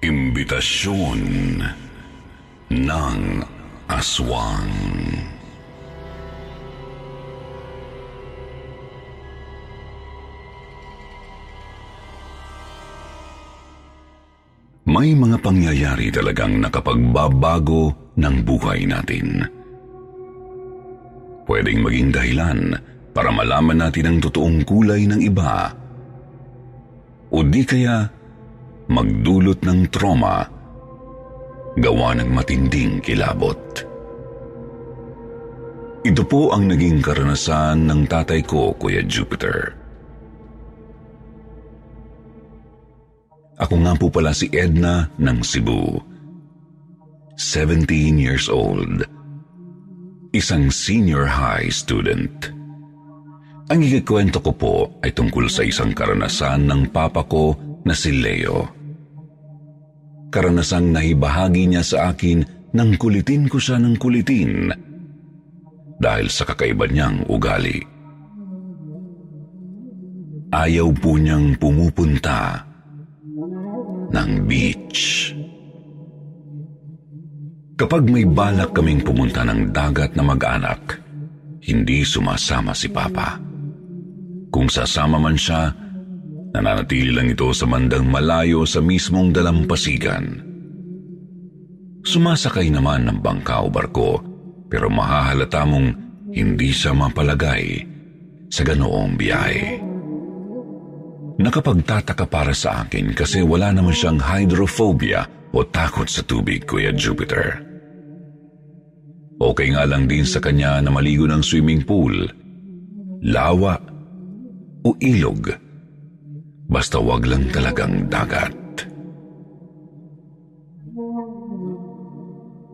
Imbitasyon ng aswang. May mga pangyayari talagang nakapagbabago ng buhay natin. Pwedeng maging dahilan para malaman natin ang totoong kulay ng iba. O di kaya magdulot ng trauma gawa ng matinding kilabot. Ito po ang naging karanasan ng tatay ko, Kuya Jupiter. Ako nga po pala si Edna ng Cebu. 17 years old. Isang senior high student. Ang ikikwento ko po ay tungkol sa isang karanasan ng papa ko na si Leo. Karanasang naibahagi niya sa akin nang kulitin ko siya ng kulitin dahil sa kakaiba niyang ugali. Ayaw po niyang pumupunta ng beach. Kapag may balak kaming pumunta ng dagat na mag-anak, hindi sumasama si Papa. Kung sasama man siya, nananatili lang ito sa mandang malayo sa mismong dalampasigan. Sumasakay naman ng bangka o barko, pero mahahalata mong hindi siya mapalagay sa ganoong biyahe. Nakapagtataka para sa akin kasi wala naman siyang hydrophobia o takot sa tubig, Kuya Jupiter. Okay nga lang din sa kanya na maligo ng swimming pool, lawa o ilog. Basta wag lang talagang dagat.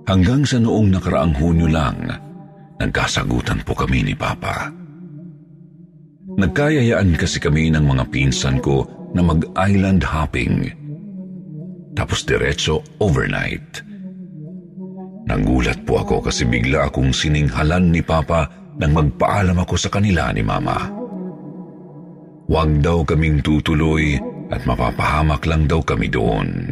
Hanggang sa noong nakaraang Hunyo lang, nagkasagutan po kami ni Papa. Nagkayayaan kasi kami ng mga pinsan ko na mag-island hopping. Tapos diretso overnight. Nagulat po ako kasi bigla akong sininghalan ni Papa nang magpaalam ako sa kanila ni Mama. Huwag daw kaming tutuloy at mapapahamak lang daw kami doon.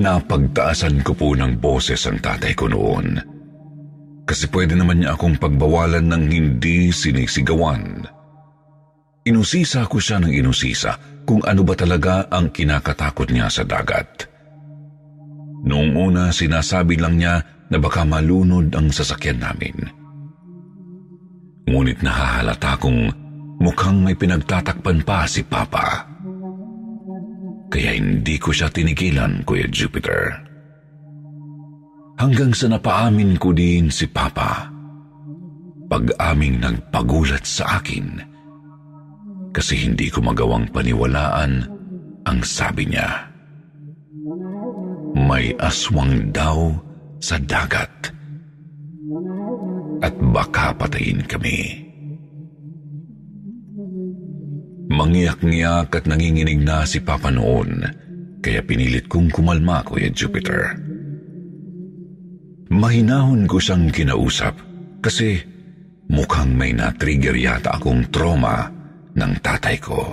Napagtaasan ko po ng boses ang tatay ko noon. Kasi pwede naman niya akong pagbawalan ng hindi sinisigawan. Inusisa ko siya ng inusisa kung ano ba talaga ang kinakatakot niya sa dagat. Noong una sinasabi lang niya na baka malunod ang sasakyan namin. Ngunit nahahalata kong mukhang may pinagtatakpan pa si Papa. Kaya hindi ko siya tinigilan, Kuya Jupiter. Hanggang sa napaamin ko din si Papa. Pag-aming nagpagulat sa akin. Kasi hindi ko magawang paniwalaan ang sabi niya. May aswang daw sa dagat. At baka patayin kami. Mangiyak-ngiyak at nanginginig na si Papa noon, kaya pinilit kong kumalma, Kuya Jupiter. Mahinahon ko siyang kinausap kasi mukhang may na-trigger yata akong trauma ng tatay ko.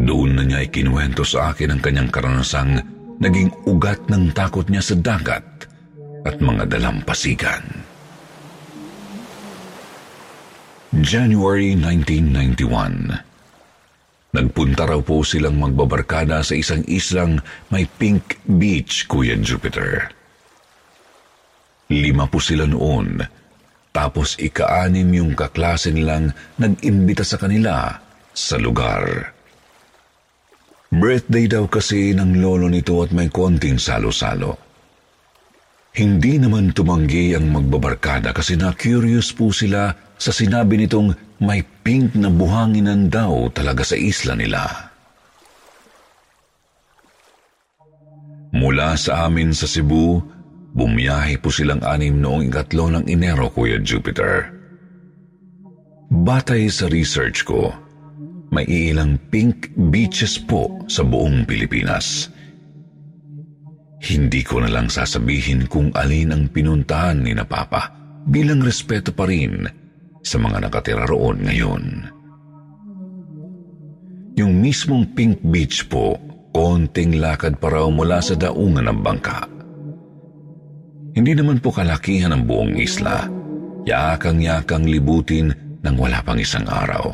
Doon na niya ikinuwento sa akin ang kanyang karanasang naging ugat ng takot niya sa dagat at mga dalampasigan. January 1991 Nagpunta raw po silang magbabarkada sa isang islang may pink beach, Kuya Jupiter. Lima po sila noon, tapos ikaanim yung kaklase nilang nag-imbita sa kanila sa lugar. Birthday daw kasi ng lolo nito at may konting salo-salo. Hindi naman tumanggi ang magbabarkada kasi na-curious po sila sa sinabi nitong may pink na buhanginan daw talaga sa isla nila. Mula sa amin sa Cebu, bumiyahe po silang anim noong ikatlo ng Enero, Kuya Jupiter. Batay sa research ko, may ilang pink beaches po sa buong Pilipinas. Hindi ko na lang sasabihin kung alin ang pinuntahan ni na Papa bilang respeto pa rin sa mga nakatira roon ngayon. Yung mismong Pink Beach po, konting lakad pa raw mula sa daungan ng bangka. Hindi naman po kalakihan ang buong isla. Yakang-yakang libutin nang wala pang isang araw.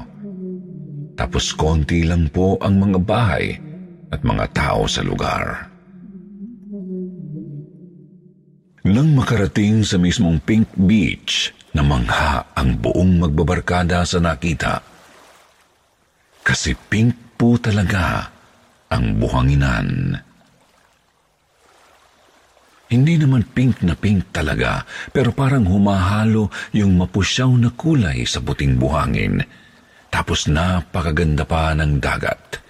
Tapos konti lang po ang mga bahay at mga tao sa lugar. Nang makarating sa mismong Pink Beach, namangha ang buong magbabarkada sa nakita. Kasi pink po talaga ang buhanginan. Hindi naman pink na pink talaga, pero parang humahalo yung mapusyaw na kulay sa puting buhangin. Tapos napakaganda pa ng dagat.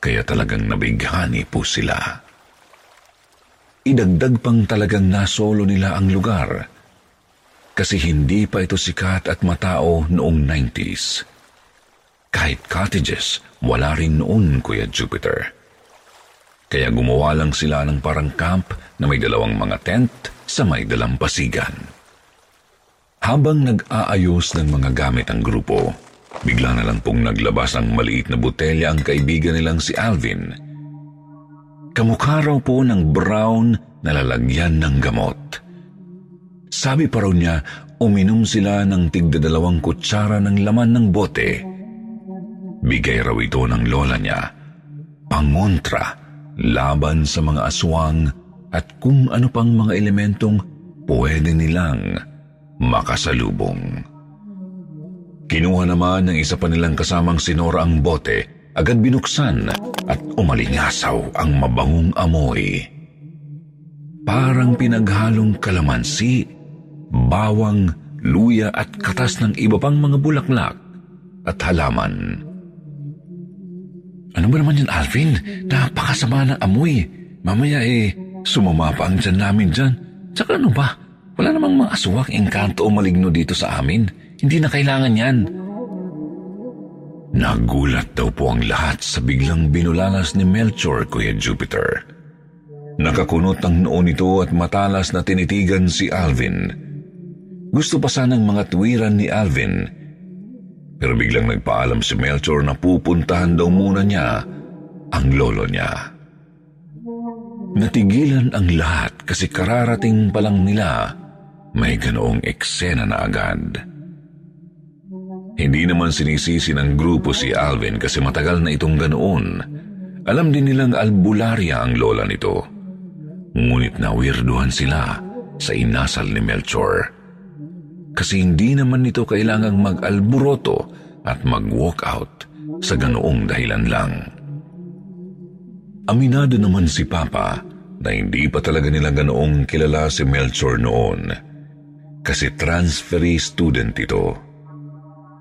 Kaya talagang nabighani po sila idagdag pang talagang nasolo nila ang lugar kasi hindi pa ito sikat at matao noong 90s. Kahit cottages, wala rin noon, Kuya Jupiter. Kaya gumawa lang sila ng parang camp na may dalawang mga tent sa may dalampasigan. Habang nag-aayos ng mga gamit ang grupo, bigla na lang pong naglabas ang maliit na botelya ang kaibigan nilang si Alvin – Kamukha raw po ng brown na lalagyan ng gamot. Sabi pa raw niya, uminom sila ng tigdadalawang kutsara ng laman ng bote. Bigay raw ito ng lola niya. Pangontra, laban sa mga aswang at kung ano pang mga elementong pwede nilang makasalubong. Kinuha naman ng isa pa nilang kasamang sinora ang bote Agad binuksan at umalingasaw ang mabangong amoy. Parang pinaghalong kalamansi, bawang, luya at katas ng iba pang mga bulaklak at halaman. Ano ba naman yan, Alvin? Napakasama ng amoy. Mamaya eh, sumama pa ang dyan namin dyan. Tsaka ano ba? Wala namang mga aswak, engkanto o maligno dito sa amin. Hindi na kailangan yan. Nagulat daw po ang lahat sa biglang binulalas ni Melchor, Kuya Jupiter. Nakakunot ang noo nito at matalas na tinitigan si Alvin. Gusto pa sanang mga tuwiran ni Alvin, pero biglang nagpaalam si Melchor na pupuntahan daw muna niya ang lolo niya. Natigilan ang lahat kasi kararating pa lang nila may ganoong eksena na agad. Hindi naman sinisisi ng grupo si Alvin kasi matagal na itong ganoon. Alam din nilang albularya ang lola nito. Ngunit nawirduhan sila sa inasal ni Melchor. Kasi hindi naman nito kailangang mag-alburoto at mag-walk out sa ganoong dahilan lang. Aminado naman si Papa na hindi pa talaga nila ganoong kilala si Melchor noon kasi transferee student ito.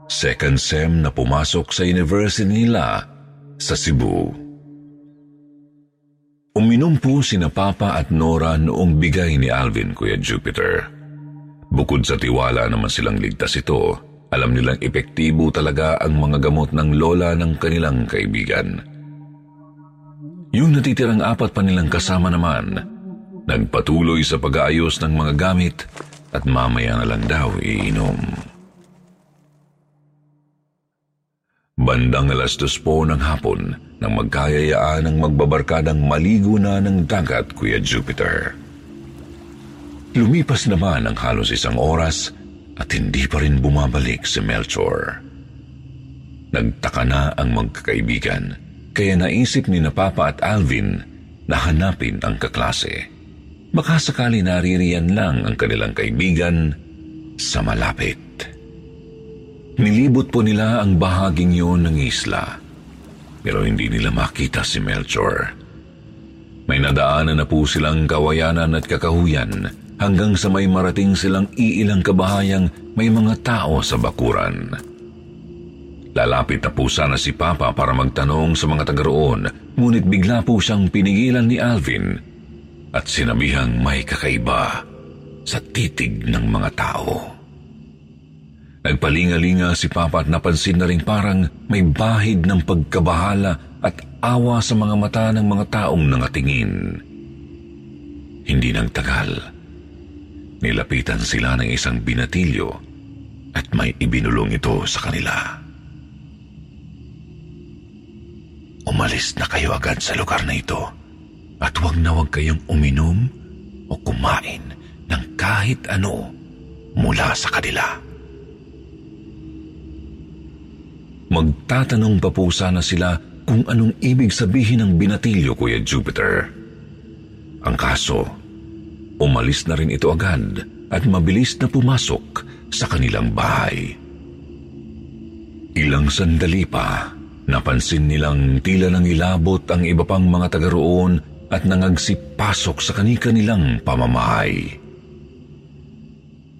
Second sem na pumasok sa university nila sa Cebu. Uminom po si na Papa at Nora noong bigay ni Alvin, Kuya Jupiter. Bukod sa tiwala naman silang ligtas ito, alam nilang epektibo talaga ang mga gamot ng lola ng kanilang kaibigan. Yung natitirang apat pa nilang kasama naman, nagpatuloy sa pag-aayos ng mga gamit at mamaya na lang daw iinom. Bandang alas dos po ng hapon nang magkayayaan ng magbabarkadang maligo na ng dagat, Kuya Jupiter. Lumipas naman ang halos isang oras at hindi pa rin bumabalik si Melchor. Nagtaka na ang magkakaibigan, kaya naisip ni na Papa at Alvin na hanapin ang kaklase. Baka sakali naririyan lang ang kanilang kaibigan sa malapit. Nilibot po nila ang bahaging yun ng isla. Pero hindi nila makita si Melchor. May nadaanan na po silang kawayanan at kakahuyan hanggang sa may marating silang iilang kabahayang may mga tao sa bakuran. Lalapit na po sana si Papa para magtanong sa mga taga roon, ngunit bigla po siyang pinigilan ni Alvin at sinabihang may kakaiba sa titig ng mga tao. Nagpalingalinga si Papa at napansin na rin parang may bahid ng pagkabahala at awa sa mga mata ng mga taong nangatingin. Hindi nang tagal. Nilapitan sila ng isang binatilyo at may ibinulong ito sa kanila. Umalis na kayo agad sa lugar na ito at huwag na huwag kayong uminom o kumain ng kahit ano mula sa kanila. Magtatanong pa po sana sila kung anong ibig sabihin ng binatilyo, Kuya Jupiter. Ang kaso, umalis na rin ito agad at mabilis na pumasok sa kanilang bahay. Ilang sandali pa, napansin nilang tila nang ilabot ang iba pang mga taga roon at nangagsipasok sa kani-kanilang pamamahay.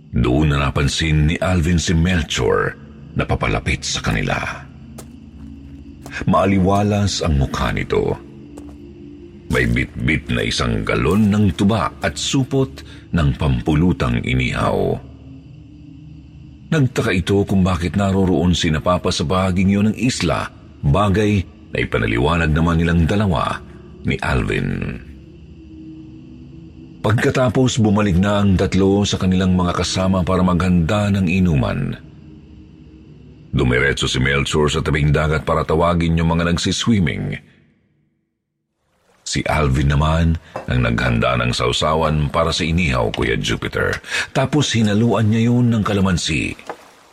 Doon na napansin ni Alvin si Melchor na papalapit sa kanila. Maaliwalas ang mukha nito. May bit-bit na isang galon ng tuba at supot ng pampulutang inihaw. Nagtaka ito kung bakit naroroon si Napapa sa bahaging yun ng isla, bagay na ipanaliwanag naman nilang dalawa ni Alvin. Pagkatapos bumalik na ang tatlo sa kanilang mga kasama para maghanda ng inuman, Dumiretso si Melchor sa tabing dagat para tawagin yung mga nagsiswimming. Si Alvin naman ang naghanda ng sausawan para sa inihaw, Kuya Jupiter. Tapos hinaluan niya yun ng kalamansi.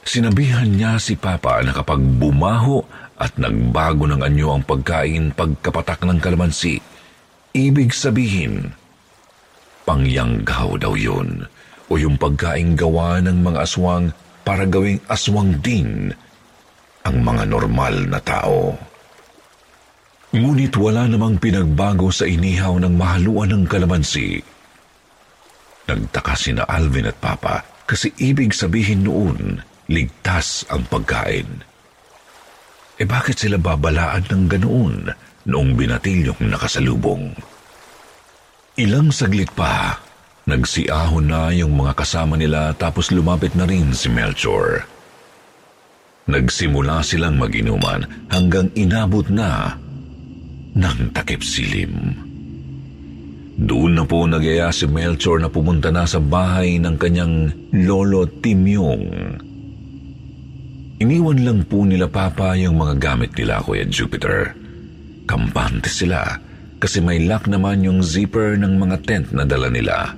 Sinabihan niya si Papa na kapag bumaho at nagbago ng anyo ang pagkain pagkapatak ng kalamansi, ibig sabihin, pangyanggaw daw yun o yung pagkain gawa ng mga aswang para gawing aswang din ang mga normal na tao. Ngunit wala namang pinagbago sa inihaw ng mahaluan ng kalamansi. Nagtaka si na Alvin at Papa kasi ibig sabihin noon, ligtas ang pagkain. E bakit sila babalaan ng ganoon noong binatilyong nakasalubong? Ilang saglit pa, nagsiahon na yung mga kasama nila tapos lumapit na rin si Melchor. Nagsimula silang maginuman hanggang inabot na ng takip silim. Doon na po nagyaya si Melchor na pumunta na sa bahay ng kanyang lolo Timyong. Iniwan lang po nila papa yung mga gamit nila, Kuya Jupiter. Kampante sila kasi may lock naman yung zipper ng mga tent na dala nila.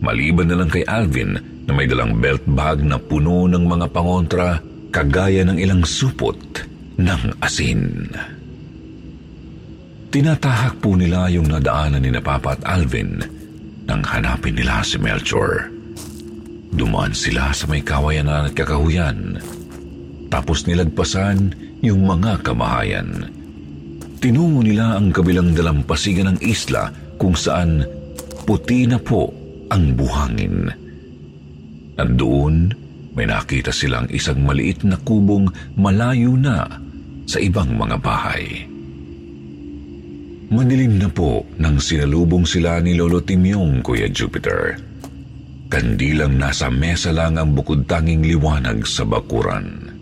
Maliban na lang kay Alvin na may dalang belt bag na puno ng mga pangontra kagaya ng ilang supot ng asin. Tinatahak po nila yung nadaanan ni na Papa at Alvin nang hanapin nila si Melchor. Dumaan sila sa may kawayanan at kakahuyan. Tapos nilagpasan yung mga kamahayan. Tinungo nila ang kabilang dalampasigan ng isla kung saan puti na po ang buhangin. At doon, may nakita silang isang maliit na kubong malayo na sa ibang mga bahay. Madilim na po nang sinalubong sila ni Lolo Timyong, Kuya Jupiter. Kandilang nasa mesa lang ang bukod tanging liwanag sa bakuran.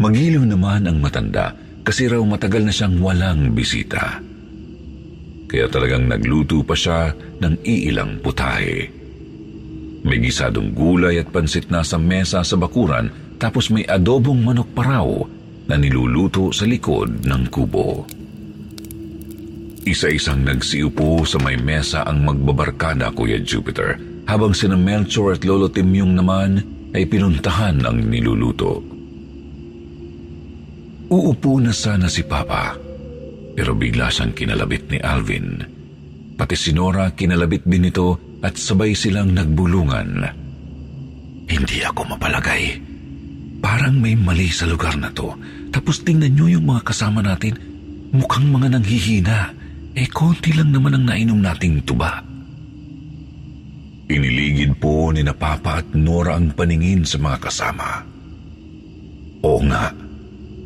Magiliw naman ang matanda kasi raw matagal na siyang walang bisita. Kaya talagang nagluto pa siya ng iilang putahe. May gisadong gulay at pansit na sa mesa sa bakuran tapos may adobong manok pa raw na niluluto sa likod ng kubo. Isa-isang nagsiupo sa may mesa ang magbabarkada, Kuya Jupiter, habang sina Melchor at Lolo Timyong naman ay pinuntahan ang niluluto. Uupo na sana si Papa, pero bigla siyang kinalabit ni Alvin. Pati si Nora kinalabit din ito at sabay silang nagbulungan. Hindi ako mapalagay. Parang may mali sa lugar na to. Tapos tingnan nyo yung mga kasama natin. Mukhang mga nanghihina. Eh, konti lang naman ang nainom nating tuba. Iniligid po ni na Papa at Nora ang paningin sa mga kasama. Oo nga,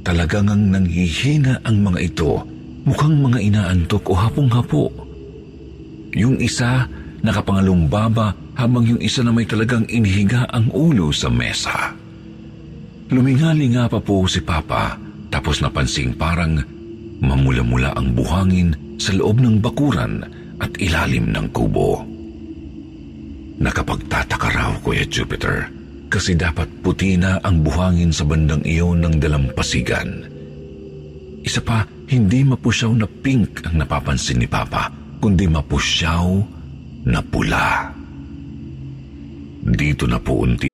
talagang ang nanghihina ang mga ito, mukhang mga inaantok o hapong-hapo. Yung isa nakapangalumbaba habang yung isa na may talagang inihiga ang ulo sa mesa. Lumingali nga pa po si Papa tapos napansing parang mamula-mula ang buhangin sa loob ng bakuran at ilalim ng kubo. Nakapagtataka raw, Kuya Jupiter, kasi dapat puti na ang buhangin sa bandang iyon ng dalampasigan. Isa pa, hindi mapusyaw na pink ang napapansin ni Papa, kundi mapusyaw na pula. Dito na po unti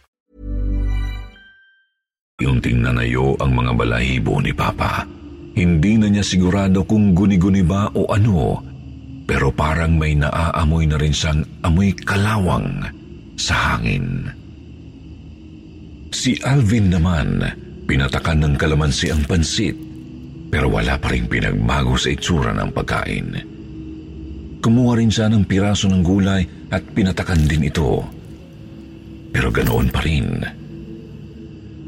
Yung tinanayo ang mga balahibo ni Papa. Hindi na niya sigurado kung guni-guni ba o ano, pero parang may naaamoy na rin siyang amoy kalawang sa hangin. Si Alvin naman, pinatakan ng kalamansi ang pansit, pero wala pa rin pinagbago sa itsura ng pagkain. Kumuha rin siya ng piraso ng gulay at pinatakan din ito. Pero ganoon pa rin.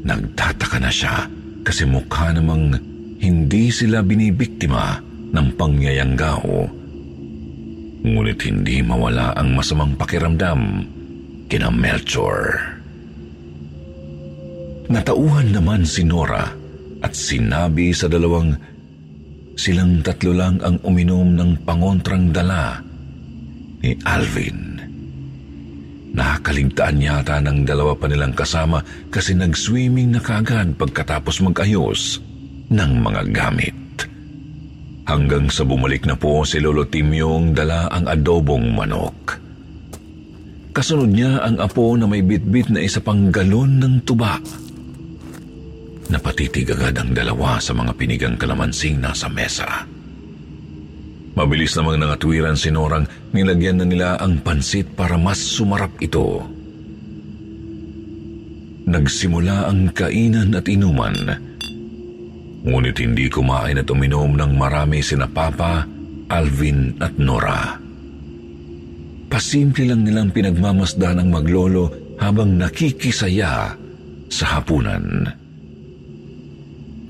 Nagtataka na siya kasi mukha namang hindi sila binibiktima ng pangyayanggaw. Ngunit hindi mawala ang masamang pakiramdam kina Melchor. Natauhan naman si Nora at sinabi sa dalawang silang tatlo lang ang uminom ng pangontrang dala ni Alvin. Nakaligtaan yata ng dalawa pa nilang kasama kasi nag-swimming na kagad pagkatapos mag-ayos ng mga gamit. Hanggang sa bumalik na po si Lolo Timyong dala ang adobong manok. Kasunod niya ang apo na may bitbit na isa pang galon ng tuba. Napatitig agad ang dalawa sa mga pinigang kalamansing nasa mesa. Mabilis namang nangatwiran si Norang nilagyan na nila ang pansit para mas sumarap ito. Nagsimula ang kainan at inuman. Ngunit hindi kumain at uminom ng marami sina Papa, Alvin at Nora. Pasimple lang nilang pinagmamasdan ang maglolo habang nakikisaya sa hapunan.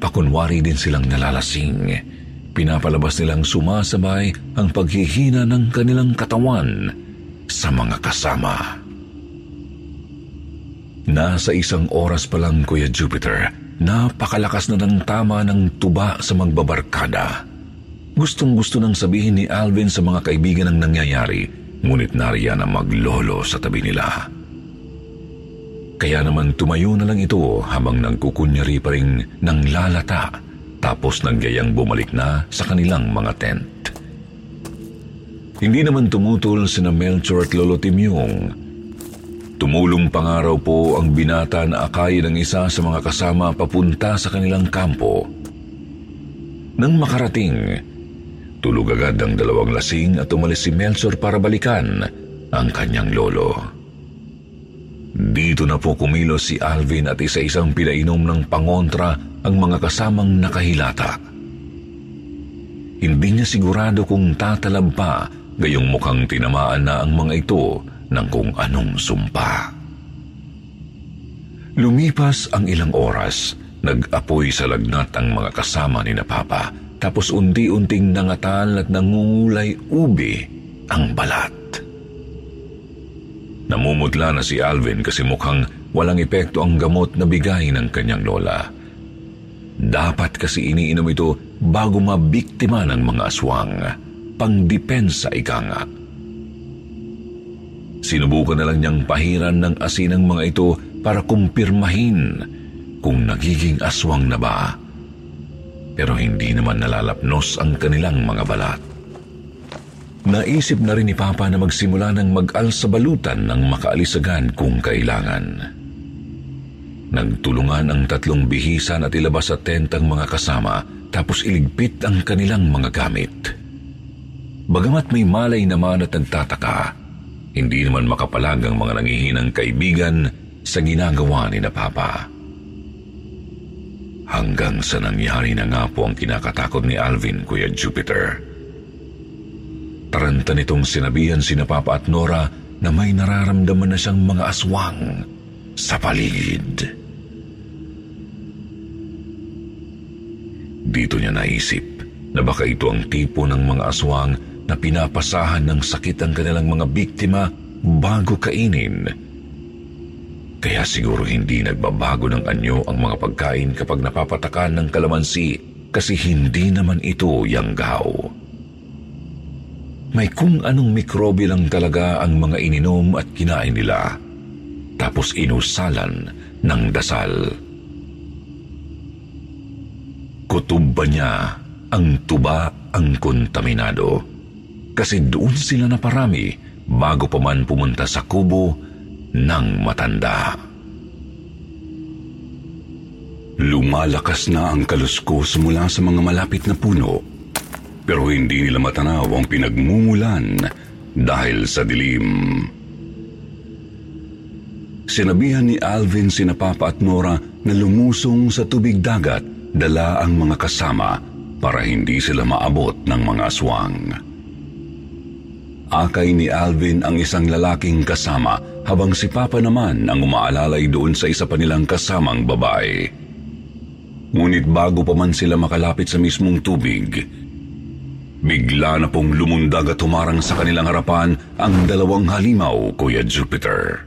Pakunwari din silang nalalasing pinapalabas nilang sumasabay ang paghihina ng kanilang katawan sa mga kasama. Nasa isang oras pa lang, Kuya Jupiter, napakalakas na ng tama ng tuba sa magbabarkada. Gustong gusto nang sabihin ni Alvin sa mga kaibigan ang nangyayari, ngunit nariyan ang maglolo sa tabi nila. Kaya naman tumayo na lang ito habang nagkukunyari pa rin ng lalata tapos nagyayang bumalik na sa kanilang mga tent. Hindi naman tumutol sina Melchor at Lolo Timyong. Tumulong pangaraw po ang binata na akay ng isa sa mga kasama papunta sa kanilang kampo. Nang makarating, tulog agad ang dalawang lasing at umalis si Melchor para balikan ang kanyang lolo. Dito na po kumilos si Alvin at isa-isang pinainom ng pangontra ang mga kasamang nakahilata. Hindi niya sigurado kung tatalab pa gayong mukhang tinamaan na ang mga ito ng kung anong sumpa. Lumipas ang ilang oras, nag-apoy sa lagnat ang mga kasama ni na Papa, tapos unti-unting nangatal at nangungulay ubi ang balat. Namumutla na si Alvin kasi mukhang walang epekto ang gamot na bigay ng kanyang lola. Dapat kasi iniinom ito bago mabiktima ng mga aswang. Pangdepensa ika. Sinubukan na lang niyang pahiran ng asin ang mga ito para kumpirmahin kung nagiging aswang na ba. Pero hindi naman nalalapnos ang kanilang mga balat. Naisip na rin ni Papa na magsimula ng mag-al sa balutan ng makaalisagan kung kailangan. Nagtulungan ang tatlong bihisan at ilabas sa tent ang mga kasama tapos iligpit ang kanilang mga gamit. Bagamat may malay naman at nagtataka, hindi naman makapalag ang mga nangihinang kaibigan sa ginagawa ni na Papa. Hanggang sa nangyari na nga po ang kinakatakot ni Alvin, Kuya Jupiter. Taranta nitong sinabihan si na Papa at Nora na may nararamdaman na siyang mga aswang sa paligid. Dito niya naisip na baka ito ang tipo ng mga aswang na pinapasahan ng sakit ang kanilang mga biktima bago kainin. Kaya siguro hindi nagbabago ng anyo ang mga pagkain kapag napapatakan ng kalamansi kasi hindi naman ito yanggaw. May kung anong mikrobe lang talaga ang mga ininom at kinain nila, tapos inusalan ng dasal. Kutob ba niya ang tuba ang kontaminado? Kasi doon sila naparami bago pa man pumunta sa kubo ng matanda. Lumalakas na ang kaluskos mula sa mga malapit na puno, pero hindi nila matanaw ang pinagmumulan dahil sa dilim. Sinabihan ni Alvin sina Papa at Nora na lumusong sa tubig dagat dala ang mga kasama para hindi sila maabot ng mga aswang. Akay ni Alvin ang isang lalaking kasama habang si Papa naman ang umaalalay doon sa isa pa nilang kasamang babae. Ngunit bago pa man sila makalapit sa mismong tubig, bigla na pong lumundag at humarang sa kanilang harapan ang dalawang halimaw, Kuya Jupiter.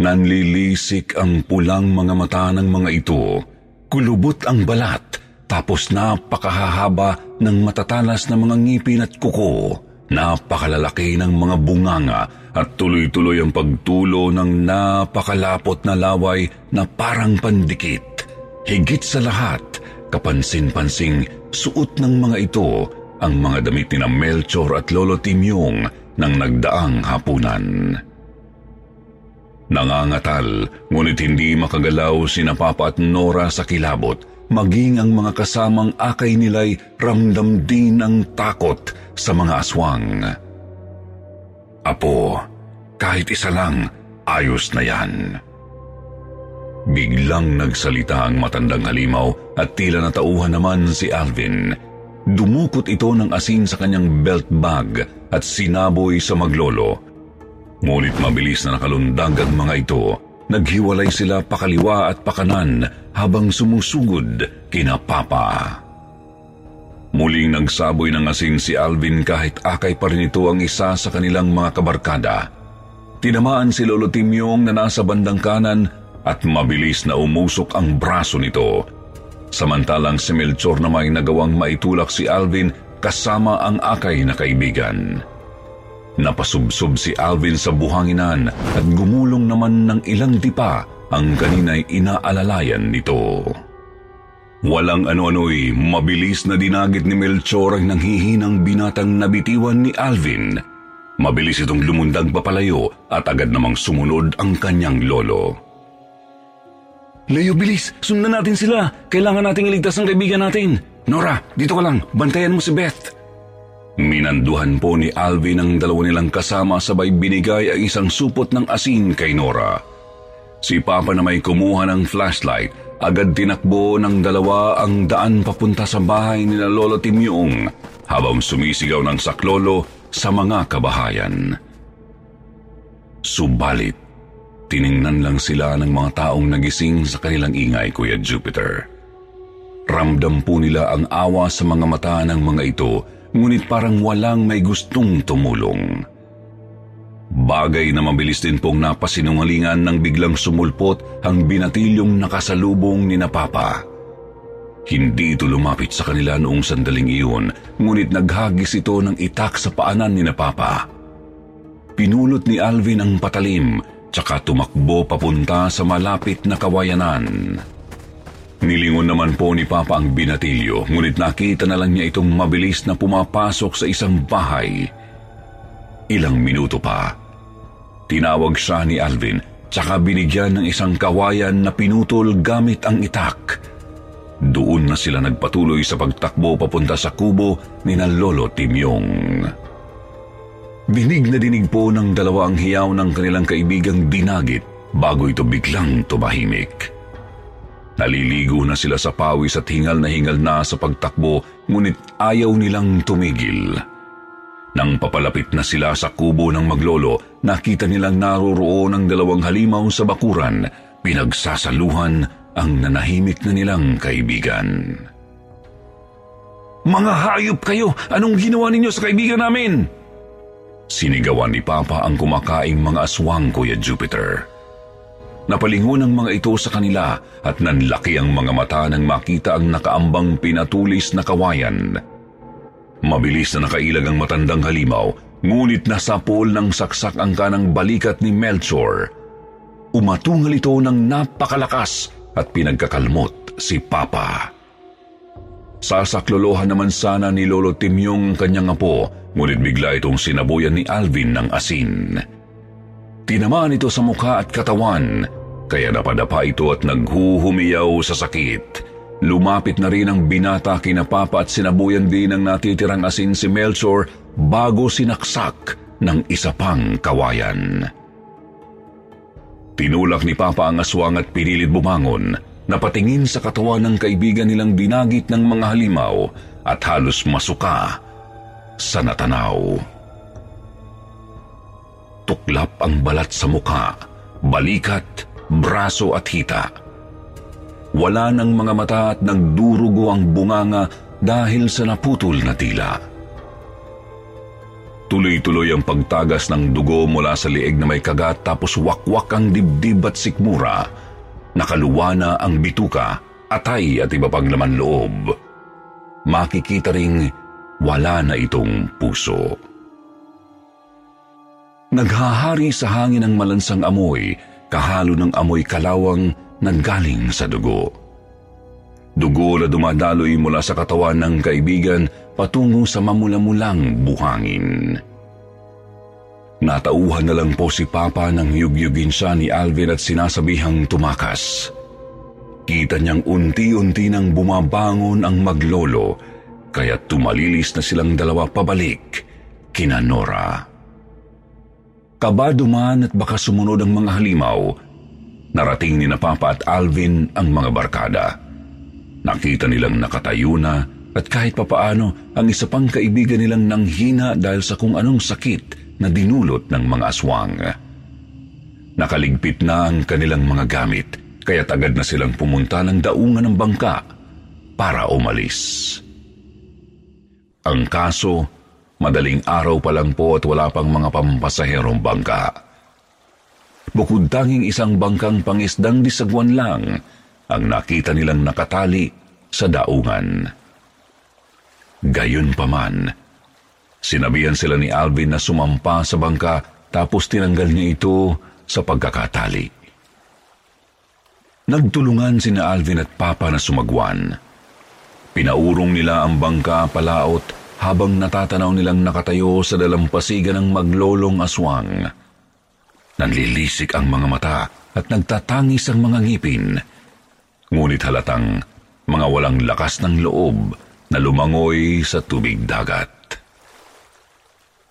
Nanlilisik ang pulang mga mata ng mga ito Kulubot ang balat, tapos napakahahaba ng matatalas na mga ngipin at kuko. Napakalalaki ng mga bunganga at tuloy-tuloy ang pagtulo ng napakalapot na laway na parang pandikit. Higit sa lahat, kapansin-pansing suot ng mga ito ang mga damit ni na Melchor at Lolo Timyong ng nagdaang hapunan. Nangangatal, ngunit hindi makagalaw sina Papa at Nora sa kilabot. Maging ang mga kasamang akay nila'y ramdam din ang takot sa mga aswang. Apo, kahit isa lang, ayos na yan. Biglang nagsalita ang matandang halimaw at tila natauhan naman si Alvin. Dumukot ito ng asin sa kanyang belt bag at sinaboy sa maglolo Ngunit mabilis na nakalundag ang mga ito. Naghiwalay sila pakaliwa at pakanan habang sumusugod kina Papa. Muling nagsaboy ng asin si Alvin kahit akay pa rin ito ang isa sa kanilang mga kabarkada. Tinamaan si Lolo Timyong na nasa bandang kanan at mabilis na umusok ang braso nito. Samantalang si Melchor na may nagawang maitulak si Alvin kasama ang akay na kaibigan. Napasubsob si Alvin sa buhanginan at gumulong naman ng ilang dipa ang kanina'y inaalalayan nito. Walang ano-ano'y mabilis na dinagit ni Melchor ang nanghihinang binatang nabitiwan ni Alvin. Mabilis itong lumundag papalayo at agad namang sumunod ang kanyang lolo. Leo, bilis! Sundan natin sila! Kailangan nating iligtas ang kaibigan natin! Nora, dito ka lang! Bantayan mo si Beth! Minanduhan po ni Alvin ang dalawa nilang kasama sabay binigay ang isang supot ng asin kay Nora. Si Papa na may kumuha ng flashlight, agad tinakbo ng dalawa ang daan papunta sa bahay ni Lolo Timyong habang sumisigaw ng saklolo sa mga kabahayan. Subalit, tiningnan lang sila ng mga taong nagising sa kanilang ingay, Kuya Jupiter. Ramdam po nila ang awa sa mga mata ng mga ito ngunit parang walang may gustong tumulong. Bagay na mabilis din pong napasinungalingan nang biglang sumulpot ang binatilyong nakasalubong ni na Papa. Hindi ito lumapit sa kanila noong sandaling iyon, ngunit naghagis ito ng itak sa paanan ni na Papa. Pinulot ni Alvin ang patalim, tsaka tumakbo papunta sa malapit na kawayanan. Nilingon naman po ni Papa ang binatilyo, ngunit nakita na lang niya itong mabilis na pumapasok sa isang bahay. Ilang minuto pa, Tinawag siya ni Alvin, tsaka binigyan ng isang kawayan na pinutol gamit ang itak. Doon na sila nagpatuloy sa pagtakbo papunta sa kubo ni na Lolo Timyong. Dinig na dinig po ng dalawa ang hiyaw ng kanilang kaibigang dinagit bago ito biglang tumahimik. Naliligo na sila sa pawis at hingal na hingal na sa pagtakbo ngunit ayaw nilang tumigil. Nang papalapit na sila sa kubo ng maglolo, nakita nilang naroroon ang dalawang halimaw sa bakuran, pinagsasaluhan ang nanahimik na nilang kaibigan. Mga hayop kayo! Anong ginawa ninyo sa kaibigan namin? Sinigawan ni Papa ang kumakaing mga aswang, Kuya Jupiter. Napalingon ang mga ito sa kanila at nanlaki ang mga mata nang makita ang nakaambang pinatulis na kawayan. Mabilis na nakailag ang matandang halimaw, ngunit nasapol ng saksak ang kanang balikat ni Melchor. Umatungal ito ng napakalakas at pinagkakalmot si Papa. Sasaklolohan naman sana ni Lolo Timyong kanyang apo, ngunit bigla itong sinabuyan ni Alvin ng asin. Tinamaan ito sa mukha at katawan, kaya napadapa ito at naghuhumiyaw sa sakit. Lumapit na rin ang binata kina Papa at sinabuyan din ng natitirang asin si Melchor bago sinaksak ng isa pang kawayan. Tinulak ni Papa ang aswang at pinilit bumangon, napatingin sa katawan ng kaibigan nilang dinagit ng mga halimaw at halos masuka sa natanaw. Tuklap ang balat sa mukha, balikat, braso at hita. Wala ng mga mata at nagdurugo ang bunganga dahil sa naputol na tila. Tuloy-tuloy ang pagtagas ng dugo mula sa lieg na may kagat tapos wakwak ang dibdib at sikmura. Nakaluwa na ang bituka, atay at iba pang laman loob. Makikita ring wala na itong puso. Naghahari sa hangin ang malansang amoy, kahalo ng amoy kalawang nanggaling sa dugo. Dugo na dumadaloy mula sa katawan ng kaibigan patungo sa mamula-mulang buhangin. Natauhan na lang po si Papa nang yugyugin siya ni Alvin at sinasabihang tumakas. Kita niyang unti-unti nang bumabangon ang maglolo, kaya tumalilis na silang dalawa pabalik kina Nora. Kabado man at baka sumunod ang mga halimaw, Narating ni na Papa at Alvin ang mga barkada. Nakita nilang nakatayo na at kahit papaano ang isa pang kaibigan nilang nanghina dahil sa kung anong sakit na dinulot ng mga aswang. Nakaligpit na ang kanilang mga gamit kaya agad na silang pumunta ng daungan ng bangka para umalis. Ang kaso, madaling araw pa lang po at wala pang mga pampasaherong bangka bukod tanging isang bangkang pangisdang disagwan lang ang nakita nilang nakatali sa daungan. Gayon pa man, sinabihan sila ni Alvin na sumampa sa bangka tapos tinanggal niya ito sa pagkakatali. Nagtulungan sina Alvin at Papa na sumagwan. Pinaurong nila ang bangka palaot habang natatanaw nilang nakatayo sa dalampasigan ng maglolong aswang. Nanlilisik ang mga mata at nagtatangis ang mga ngipin. Ngunit halatang mga walang lakas ng loob na lumangoy sa tubig dagat.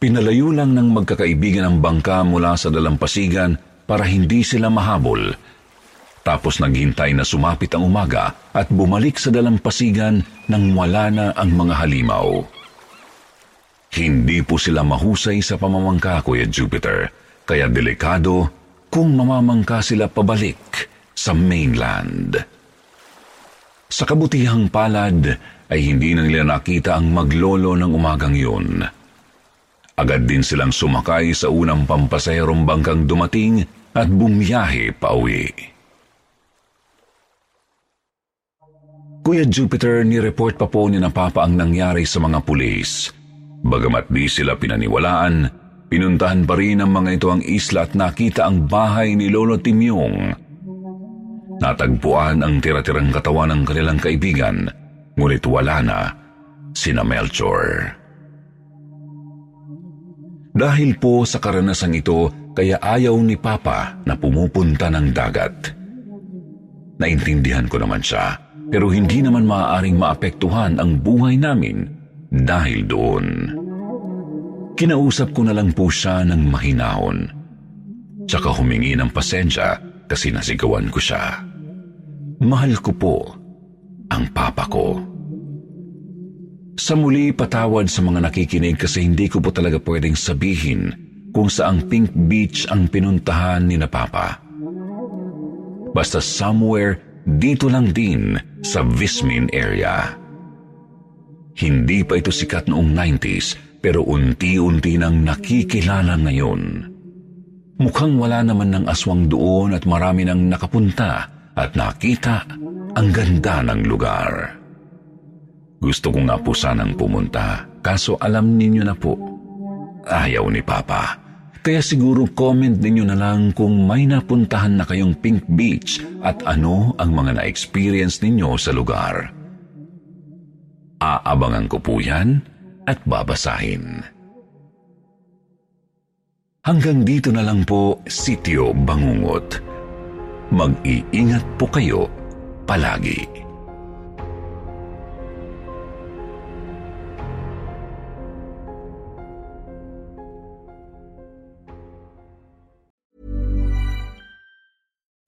Pinalayo lang ng magkakaibigan ang bangka mula sa dalampasigan para hindi sila mahabol. Tapos naghintay na sumapit ang umaga at bumalik sa dalampasigan nang wala na ang mga halimaw. Hindi po sila mahusay sa pamamangka, Kuya Jupiter kaya delikado kung mamamangka sila pabalik sa mainland. Sa kabutihang palad ay hindi na nila nakita ang maglolo ng umagang yun. Agad din silang sumakay sa unang pampasaherong bangkang dumating at bumiyahe pa uwi. Kuya Jupiter, ni-report pa po ni na Papa ang nangyari sa mga pulis. Bagamat di sila pinaniwalaan, pinuntahan pa rin ng mga ito ang isla at nakita ang bahay ni Lolo Timyong. Natagpuan ang tira-tirang katawan ng kanilang kaibigan, ngunit wala na sina Melchor. Dahil po sa karanasang ito, kaya ayaw ni Papa na pumupunta ng dagat. Naintindihan ko naman siya pero hindi naman maaaring maapektuhan ang buhay namin dahil doon. Kinausap ko na lang po siya ng mahinahon. Tsaka humingi ng pasensya kasi nasigawan ko siya. Mahal ko po ang papa ko. Sa muli patawad sa mga nakikinig kasi hindi ko po talaga pwedeng sabihin kung saang Pink Beach ang pinuntahan ni na Papa. Basta somewhere dito lang din sa Vismin area. Hindi pa ito sikat noong 90s pero unti-unti nang nakikilala ngayon. Mukhang wala naman ng aswang doon at marami nang nakapunta at nakita ang ganda ng lugar. Gusto ko nga po sanang pumunta kaso alam ninyo na po, ayaw ni Papa. Kaya siguro comment ninyo na lang kung may napuntahan na kayong Pink Beach at ano ang mga na-experience ninyo sa lugar. Aabangan ko po yan at babasahin. Hanggang dito na lang po, Sityo Bangungot. Mag-iingat po kayo palagi.